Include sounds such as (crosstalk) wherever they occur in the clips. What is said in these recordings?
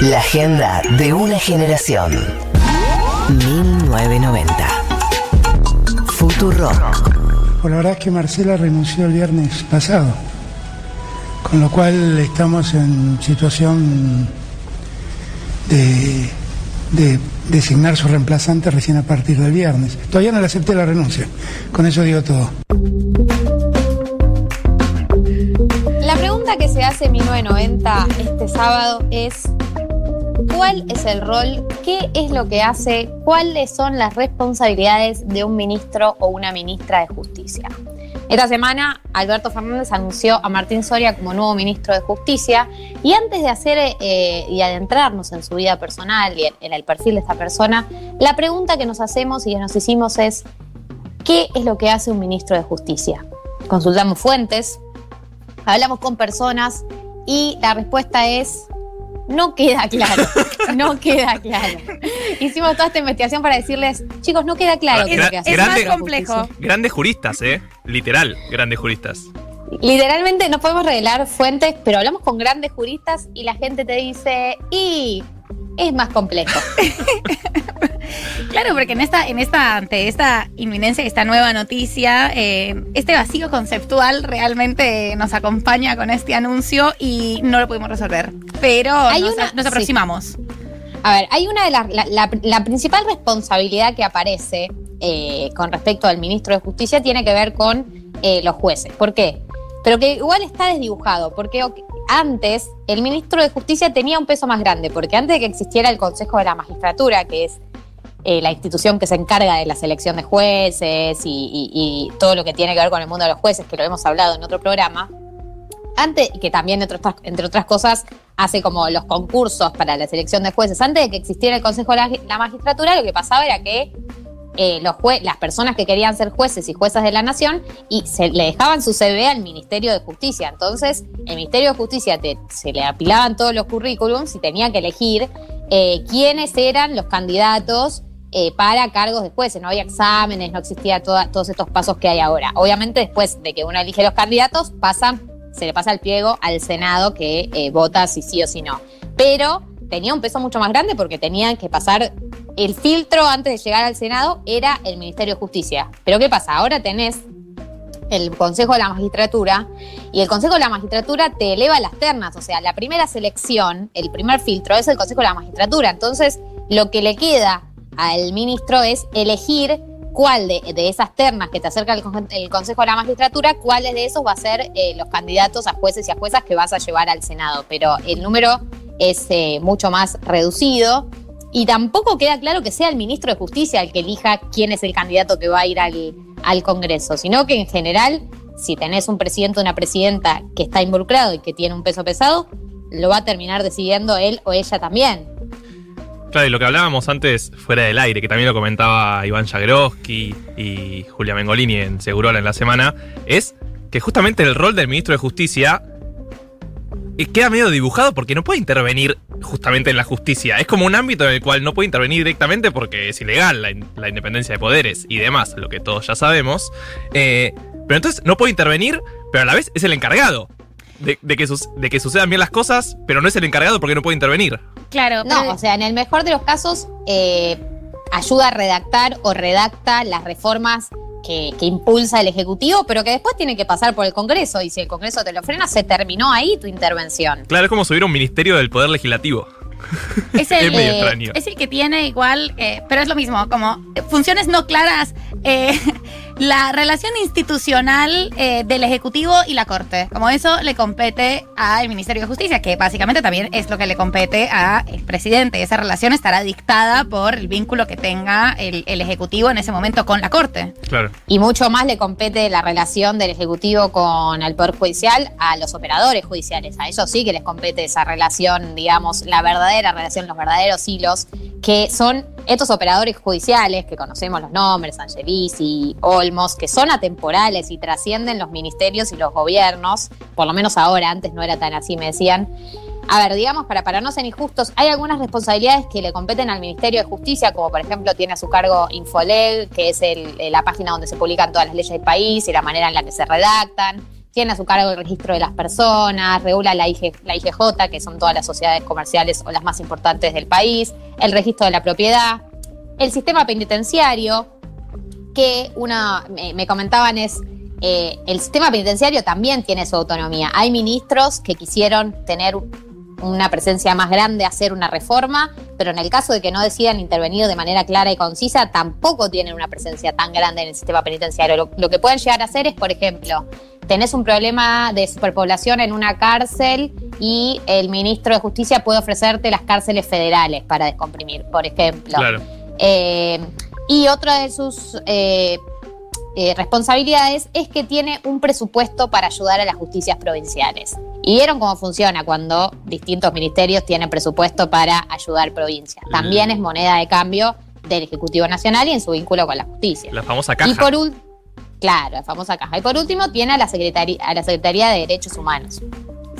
La agenda de una generación. 1990. Futuro. Por la verdad es que Marcela renunció el viernes pasado, con lo cual estamos en situación de, de designar su reemplazante recién a partir del viernes. Todavía no le acepté la renuncia, con eso digo todo. La pregunta que se hace en 1990 este sábado es ¿cuál es el rol? ¿Qué es lo que hace? ¿Cuáles son las responsabilidades de un ministro o una ministra de justicia? Esta semana, Alberto Fernández anunció a Martín Soria como nuevo ministro de Justicia y antes de hacer eh, y adentrarnos en su vida personal y en, en el perfil de esta persona, la pregunta que nos hacemos y que nos hicimos es, ¿qué es lo que hace un ministro de Justicia? Consultamos fuentes, hablamos con personas y la respuesta es no queda claro, no queda claro. Hicimos toda esta investigación para decirles, chicos, no queda claro qué es lo que. Es más complejo. Grandes juristas, ¿eh? Literal, grandes juristas. Literalmente no podemos revelar fuentes, pero hablamos con grandes juristas y la gente te dice, y es más complejo. (laughs) Claro, porque en esta, en esta, ante esta inminencia, esta nueva noticia, eh, este vacío conceptual realmente nos acompaña con este anuncio y no lo pudimos resolver. Pero nos, una- nos sí. aproximamos. A ver, hay una de las. La, la- la principal responsabilidad que aparece eh, con respecto al ministro de Justicia tiene que ver con eh, los jueces. ¿Por qué? Pero que igual está desdibujado, porque ok, antes el ministro de Justicia tenía un peso más grande, porque antes de que existiera el Consejo de la Magistratura, que es eh, la institución que se encarga de la selección de jueces y, todo lo que tiene que ver con el mundo de los jueces, que lo hemos hablado en otro programa, antes, que también entre otras, cosas hace como los concursos para la selección de jueces, antes de que existiera el Consejo de la Magistratura, lo que pasaba era que eh, los jue- las personas que querían ser jueces y juezas de la nación y se le dejaban su CV al Ministerio de Justicia. Entonces, el Ministerio de Justicia se le apilaban todos los currículums y tenía que elegir eh, quiénes eran los candidatos eh, para cargos de jueces. No había exámenes, no existía toda- todos estos pasos que hay ahora. Obviamente, después de que uno elige los candidatos, pasan, se le pasa el pliego al Senado que vota si sí o si no. Pero tenía un peso mucho más grande porque tenían que pasar el filtro antes de llegar al Senado era el Ministerio de Justicia. Pero ¿qué pasa? Ahora tenés el Consejo de la Magistratura y el Consejo de la Magistratura te eleva las ternas. O sea, la primera selección, el primer filtro es el Consejo de la Magistratura. Entonces, lo que le queda al ministro es elegir cuál de, esas ternas que te acerca el Consejo de la Magistratura, cuáles de esos va a ser eh, los candidatos a jueces y a juezas que vas a llevar al Senado. Pero el número es eh, mucho más reducido. Y tampoco queda claro que sea el ministro de Justicia el que elija quién es el candidato que va a ir al, al Congreso, sino que en general, si tenés un presidente o una presidenta que está involucrado y que tiene un peso pesado, lo va a terminar decidiendo él o ella también. Claro, y lo que hablábamos antes fuera del aire, que también lo comentaba Iván Jagroski y Julia Mengolini en Segurola en la semana, es que justamente el rol del ministro de Justicia queda medio dibujado porque no puede intervenir justamente en la justicia. Es como un ámbito en el cual no puede intervenir directamente porque es ilegal la, in- la independencia de poderes y demás, lo que todos ya sabemos. Eh, pero entonces no puede intervenir, pero a la vez es el encargado de, de que, de que sucedan bien las cosas, pero no es el encargado porque no puede intervenir. Claro, No, o sea, en el mejor de los casos, eh, ayuda a redactar o redacta las reformas que, que impulsa el Ejecutivo, pero que después tiene que pasar por el Congreso. Y si el Congreso te lo frena, se terminó ahí tu intervención. Claro, es como si hubiera un ministerio del Poder Legislativo. Es (laughs) el, Es medio eh, extraño. es el que tiene igual, eh, pero es lo mismo, como eh, funciones no claras, eh, la relación institucional eh, del Ejecutivo y la Corte. Como eso le compete al Ministerio de Justicia, que básicamente también es lo que le compete al presidente. Esa relación estará dictada por el vínculo que tenga el, el Ejecutivo en ese momento con la Corte. Claro. Y mucho más le compete la relación del Ejecutivo con el Poder Judicial a los operadores judiciales. A ellos sí que les compete esa relación, digamos, la verdadera relación, los verdaderos hilos, que son estos operadores judiciales, que conocemos los nombres, Angelisi, Olmos, que son atemporales y trascienden los ministerios y los gobiernos, por lo menos ahora, antes no era tan así, me decían. A ver, digamos, para, para no ser injustos, hay algunas responsabilidades que le competen al Ministerio de Justicia, como por ejemplo tiene a su cargo Infoleg, que es el- la página donde se publican todas las leyes del país y la manera en la que se redactan. Tiene a su cargo el registro de las personas, regula la, IG la IGJ, que son todas las sociedades comerciales o las más importantes del país, el registro de la propiedad, el sistema penitenciario, que una, me, me comentaban es, eh, el sistema penitenciario también tiene su autonomía. Hay ministros que quisieron tener una presencia más grande, hacer una reforma, pero en el caso de que no decidan intervenir de manera clara y concisa, tampoco tienen una presencia tan grande en el sistema penitenciario. Lo, lo que pueden llegar a hacer es, por ejemplo, tenés un problema de superpoblación en una cárcel y el ministro de Justicia puede ofrecerte las cárceles federales para descomprimir, por ejemplo. Claro. Eh, y otra de sus eh, eh, responsabilidades es que tiene un presupuesto para ayudar a las justicias provinciales. Y vieron cómo funciona cuando distintos ministerios tienen presupuesto para ayudar provincias. También es moneda de cambio del Ejecutivo Nacional y en su vínculo con la justicia. La famosa caja. Y por ul- claro, la famosa caja. Y por último tiene a la, Secretaría, a la Secretaría de Derechos Humanos.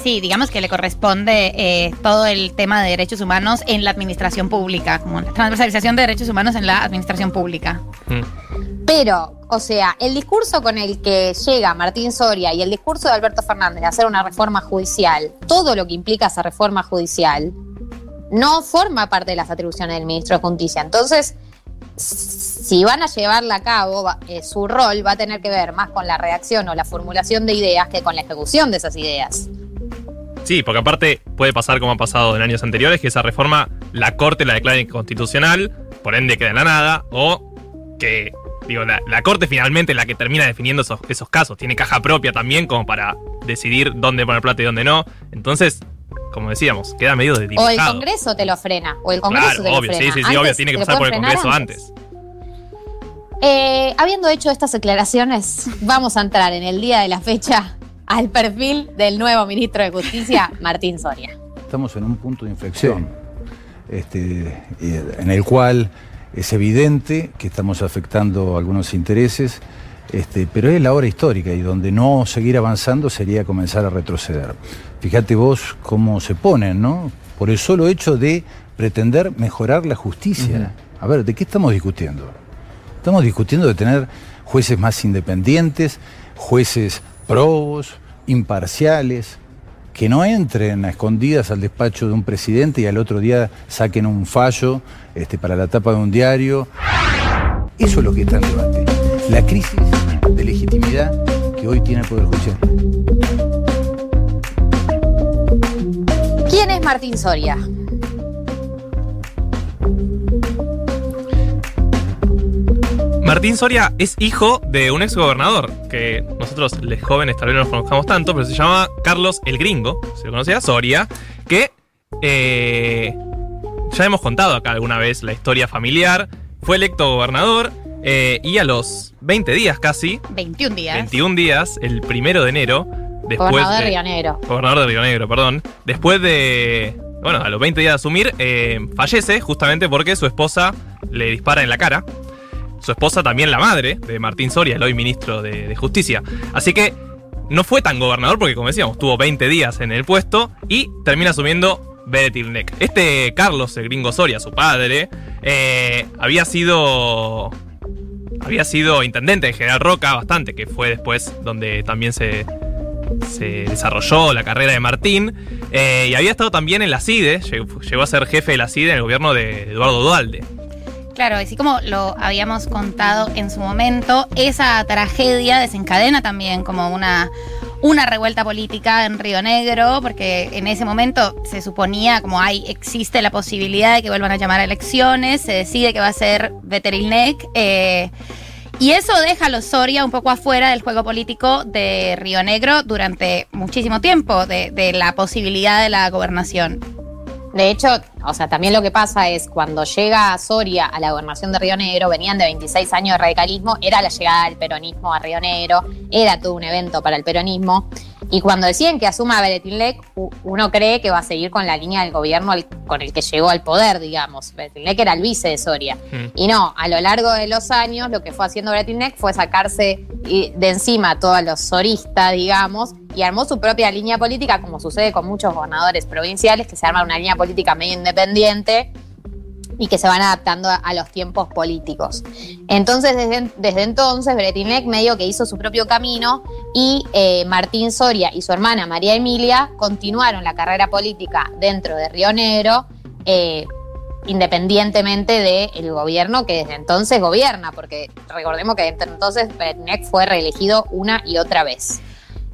Sí, digamos que le corresponde eh, todo el tema de derechos humanos en la administración pública, como la transversalización de derechos humanos en la administración pública. Mm. Pero, o sea, el discurso con el que llega Martín Soria y el discurso de Alberto Fernández de hacer una reforma judicial, todo lo que implica esa reforma judicial, no forma parte de las atribuciones del ministro de Justicia. Entonces, si van a llevarla a cabo, eh, su rol va a tener que ver más con la redacción o la formulación de ideas que con la ejecución de esas ideas. Sí, porque aparte puede pasar como ha pasado en años anteriores, que esa reforma la Corte la declara inconstitucional, por ende queda en la nada, o que, digo, la, la Corte finalmente es la que termina definiendo esos, esos casos. Tiene caja propia también como para decidir dónde poner plata y dónde no. Entonces, como decíamos, queda medio de O el Congreso te lo frena, o el Congreso Claro, te lo obvio, sí, frena. sí, sí, Antes obvio, tiene que pasar por el Congreso antes. Eh, habiendo hecho estas declaraciones, vamos a entrar en el día de la fecha al perfil del nuevo ministro de Justicia, (laughs) Martín Soria. Estamos en un punto de inflexión este, en el cual es evidente que estamos afectando algunos intereses, este, pero es la hora histórica y donde no seguir avanzando sería comenzar a retroceder. Fíjate vos cómo se ponen, ¿no? Por el solo hecho de pretender mejorar la justicia. A ver, ¿de qué estamos discutiendo? Estamos discutiendo de tener jueces más independientes, jueces probos, imparciales, que no entren a escondidas al despacho de un presidente y al otro día saquen un fallo este, para la tapa de un diario. Eso es lo que está en debate. La crisis de legitimidad que hoy tiene el Poder Judicial. ¿Quién es Martín Soria? Martín Soria es hijo de un ex gobernador, que nosotros, los jóvenes, tal vez no los conozcamos tanto, pero se llama Carlos el Gringo, se lo conocía Soria, que eh, ya hemos contado acá alguna vez la historia familiar, fue electo gobernador eh, y a los 20 días casi, 21 días. 21 días, el primero de enero, después Gobernador de de, Río Negro. Gobernador de Río Negro, perdón. Después de. Bueno, a los 20 días de asumir, eh, fallece justamente porque su esposa le dispara en la cara. Su esposa también la madre de Martín Soria, el hoy ministro de, Justicia. Así que no fue tan gobernador porque, como decíamos, tuvo 20 días en el puesto y termina asumiendo Beretilnec. Este Carlos, el gringo Soria, su padre, eh, había sido. Había sido intendente de General Roca bastante, que fue después donde también se, se desarrolló la carrera de Martín. eh, y había estado también en la CIDE, llegó, llegó a ser jefe de la CIDE en el gobierno de Eduardo Dualde. Claro, así como lo habíamos contado en su momento, esa tragedia desencadena también como una, una revuelta política en Río Negro, porque en ese momento se suponía como hay, existe la posibilidad de que vuelvan a llamar a elecciones, se decide que va a ser Veterilnec. eh, y eso deja a los Soria un poco afuera del juego político de Río Negro durante muchísimo tiempo, de la posibilidad de la gobernación. De hecho, o sea, también lo que pasa es cuando llega Soria a la gobernación de Río Negro, venían de 26 años de radicalismo, era la llegada del peronismo a Río Negro, era todo un evento para el peronismo. Y cuando deciden que asuma Beretilnec, u- uno cree que va a seguir con la línea del gobierno con el que llegó al poder, digamos. Beretilnec era el vice de Soria. Mm. Y no, a lo largo de los años lo que fue haciendo Beretilnec fue sacarse de encima a todos los soristas, digamos, y armó su propia línea política, como sucede con muchos gobernadores provinciales, que se arman una línea política medio independiente y que se van adaptando a, los tiempos políticos. Entonces, desde, desde entonces, Bretinec medio que hizo su propio camino y eh, Martín Soria y su hermana María Emilia continuaron la carrera política dentro de Río Negro, eh, independientemente del gobierno que desde entonces gobierna, porque recordemos que desde entonces Bretinec fue reelegido una y otra vez.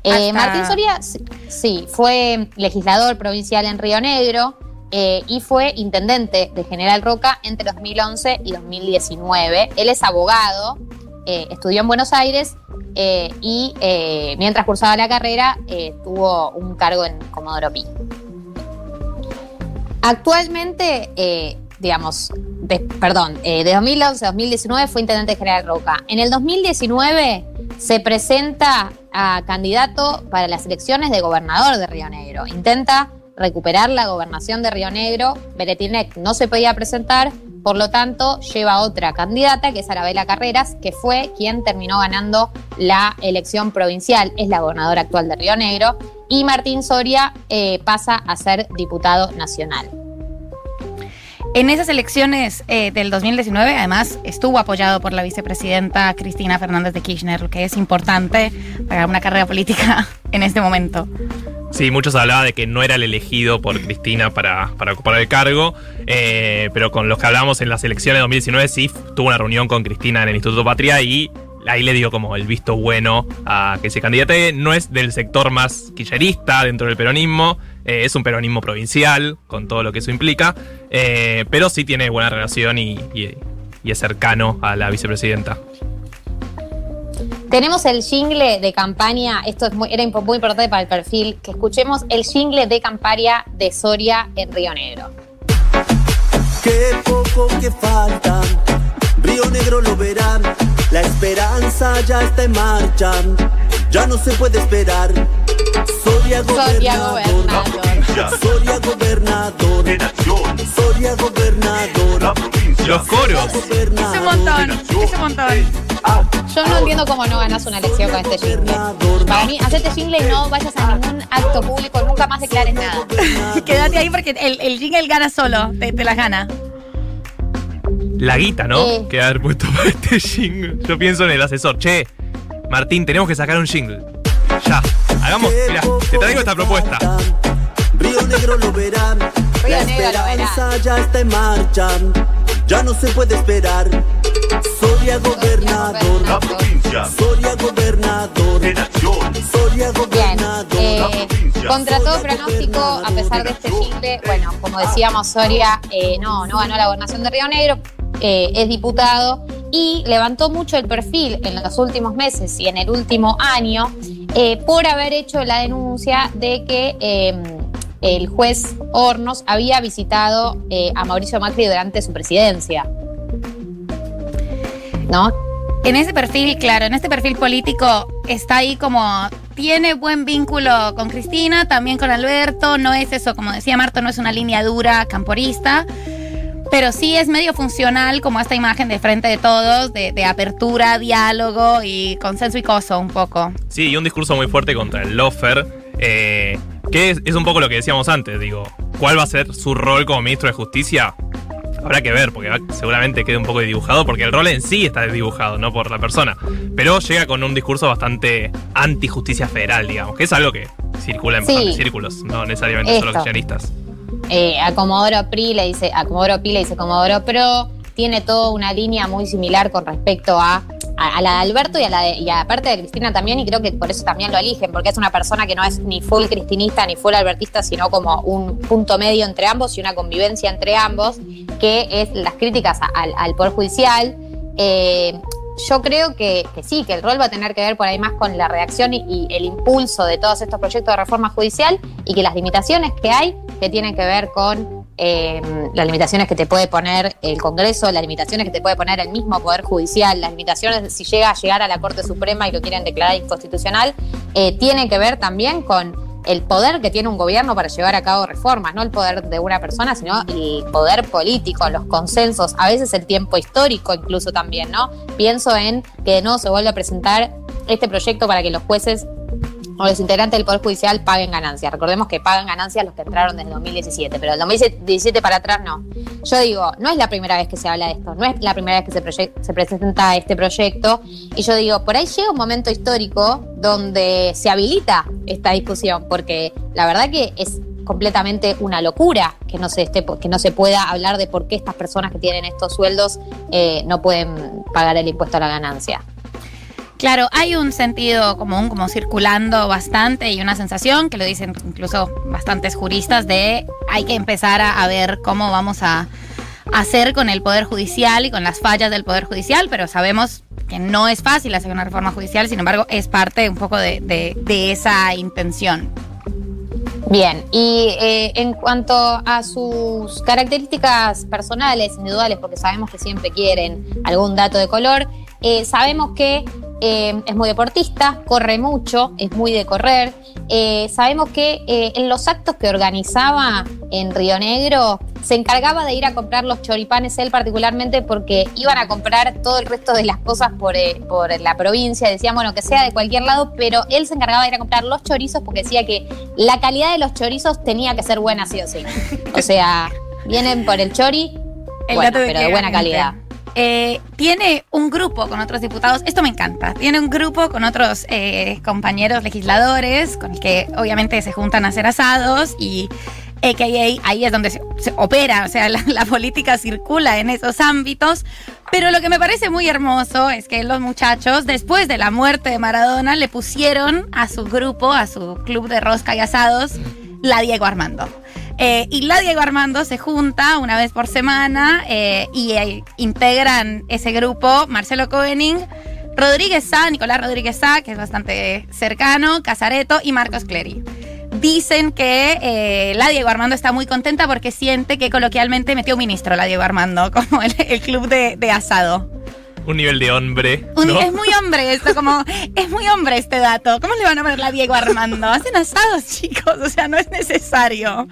Eh, Martín Soria, sí, fue legislador provincial en Río Negro eh, y fue intendente de General Roca entre 2011 y 2019. Él es abogado, eh, estudió en Buenos Aires y mientras cursaba la carrera tuvo un cargo en Comodoro Pi. Actualmente, digamos, de- perdón, de 2011 a 2019 fue intendente de General Roca. En el 2019 se presenta a candidato para las elecciones de gobernador de Río Negro. Intenta recuperar la gobernación de Río Negro. Beretinec no se podía presentar, por lo tanto lleva otra candidata, que es Arabela Carreras, que fue quien terminó ganando la elección provincial. Es la gobernadora actual de Río Negro. Y Martín Soria eh, pasa a ser diputado nacional. En esas elecciones eh, del 2019, además, estuvo apoyado por la vicepresidenta Cristina Fernández de Kirchner, lo que es importante para una carrera política (laughs) en este momento. Sí, muchos hablaban de que no era el elegido por Cristina para, para ocupar el cargo, eh, pero con los que hablamos en las elecciones de 2019 sí tuvo una reunión con Cristina en el Instituto Patria y ahí le dio como el visto bueno a que se candidate. No es del sector más quillerista dentro del peronismo, eh, es un peronismo provincial, con todo lo que eso implica, eh, pero sí tiene buena relación y, y- y es cercano a la vicepresidenta. Tenemos el jingle de campaña, esto es muy- era muy importante para el perfil, que escuchemos el jingle de campaña de Soria en Río Negro. Qué poco que falta, Río Negro lo verán, la esperanza ya está en marcha, ya no se puede esperar. Soria Soria gobernador. Soria gobernador, Soria gobernador, Los coros. Es un montón, es un montón. Yo no entiendo cómo no ganas una elección con este jingle. Para mí, hacete jingle y no vayas a ningún acto público, nunca más declares nada. (laughs) Quédate ahí porque el, el jingle gana solo, te, te las gana. La guita, ¿no? Eh. Que haber puesto para (laughs) este jingle. Yo pienso en el asesor. Che, Martín, tenemos que sacar un jingle. Ya. Hagamos, mira, te traigo esta propuesta. Río Negro lo verán, la esperanza ya está en marcha, ya no se puede esperar. Soria gobernador, gobernador. Soria gobernador, Soria Bien, gobernador. eh, contra todo pronóstico, a pesar de este jingle, bueno, como decíamos, Soria eh, no, no ganó la gobernación de Río Negro, eh, es diputado y levantó mucho el perfil en los últimos meses y en el último año eh, por haber hecho la denuncia de que eh, el juez Hornos había visitado eh, a Mauricio Macri durante su presidencia. ¿No? En ese perfil, claro, en este perfil político está ahí como tiene buen vínculo con Cristina, también con Alberto, no es eso, como decía Marta, no es una línea dura camporista, pero sí es medio funcional como esta imagen de frente de todos, de, de apertura, diálogo y consenso y coso un poco. Sí, y un discurso muy fuerte contra el lofer. eh, que es, es un poco lo que decíamos antes, digo. ¿Cuál va a ser su rol como ministro de Justicia? Habrá que ver, porque seguramente quede un poco dibujado, porque el rol en sí está dibujado, no por la persona. Pero llega con un discurso bastante anti-justicia federal, digamos, que es algo que circula en Sí. círculos, no necesariamente solo Esto. kirchneristas. Eh, a Comodoro Pri le dice, a Pi le dice Comodoro Pro, tiene toda una línea muy similar con respecto a, la de Alberto y a la de, y aparte de Cristina también, y creo que por eso también lo eligen, porque es una persona que no es ni full cristinista ni full albertista, sino como un punto medio entre ambos y una convivencia entre ambos, que es las críticas al, al Poder Judicial. Eh, yo creo que, sí, que el rol va a tener que ver por ahí más con la reacción y el impulso de todos estos proyectos de reforma judicial y que las limitaciones que hay que tienen que ver con eh, las limitaciones que te puede poner el Congreso, las limitaciones que te puede poner el mismo Poder Judicial, las limitaciones si llega a llegar a la Corte Suprema y lo quieren declarar inconstitucional, eh, tienen que ver también con el poder que tiene un gobierno para llevar a cabo reformas, no el poder de una persona, sino el poder político, los consensos, a veces el tiempo histórico incluso también, ¿no? Pienso en que de nuevo se vuelve a presentar este proyecto para que los jueces o los integrantes del Poder Judicial paguen ganancias. Recordemos que pagan ganancias los que entraron desde 2017, pero del 2017 para atrás no. yo digo, no es la primera vez que se habla de esto, no es la primera vez que se, presenta este proyecto, y yo digo, por ahí llega un momento histórico donde se habilita esta discusión, porque la verdad que es completamente una locura que no se esté, que no se pueda hablar de por qué estas personas que tienen estos sueldos eh, no pueden pagar el impuesto a la ganancia. Claro, hay un sentido común como circulando bastante y una sensación que lo dicen incluso bastantes juristas de hay que empezar a, ver cómo vamos a hacer con el Poder Judicial y con las fallas del Poder Judicial, pero sabemos que no es fácil hacer una reforma judicial, sin embargo es parte un poco de esa intención. Bien, y eh, en cuanto a sus características personales, individuales, porque sabemos que siempre quieren algún dato de color, eh, sabemos que eh, es muy deportista, corre mucho, es muy de correr. Eh, sabemos que eh, en los actos que organizaba en Río Negro se encargaba de ir a comprar los choripanes él particularmente porque iban a comprar todo el resto de las cosas por, eh, por la provincia. Decían, bueno, que sea de cualquier lado, pero él se encargaba de ir a comprar los chorizos porque decía que la calidad de los chorizos tenía que ser buena sí o sí. O sea, vienen por el chori, El bueno, pero de buena calidad. Eh, tiene un grupo con otros diputados, esto me encanta, tiene un grupo con otros eh, compañeros legisladores con el que obviamente se juntan a hacer asados y AKA ahí es donde se, opera, o sea, (laughs) la, la política circula en esos ámbitos. Pero lo que me parece muy hermoso es que los muchachos, después de la muerte de Maradona, le pusieron a su grupo, a su club de rosca y asados, la Diego Armando. Eh, y la Diego Armando se junta una vez por semana eh, y eh, integran ese grupo Marcelo Koenig, Rodríguez Sá, Nicolás Rodríguez Sá, que es bastante cercano, Casareto y Marcos Clery. Dicen que eh, la Diego Armando está muy contenta porque siente que coloquialmente metió un ministro la Diego Armando, (laughs) como el, el club de, de asado. Un nivel de hombre. Es muy hombre esto, como (laughs) es muy hombre este dato. ¿Cómo le van a poner la Diego Armando? Hacen asados, (laughs) chicos, o sea, no es necesario.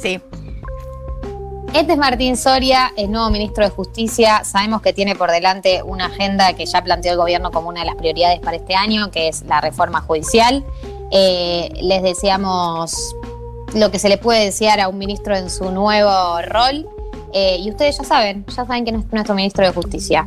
Sí, Este es Martín Soria, el nuevo ministro de Justicia. Sabemos que tiene por delante una agenda que ya planteó el gobierno como una de las prioridades para este año, que es la reforma judicial. Eh, les deseamos lo que se le puede desear a un ministro en su nuevo rol. Eh, y ustedes ya saben, ya saben que es nuestro ministro de Justicia.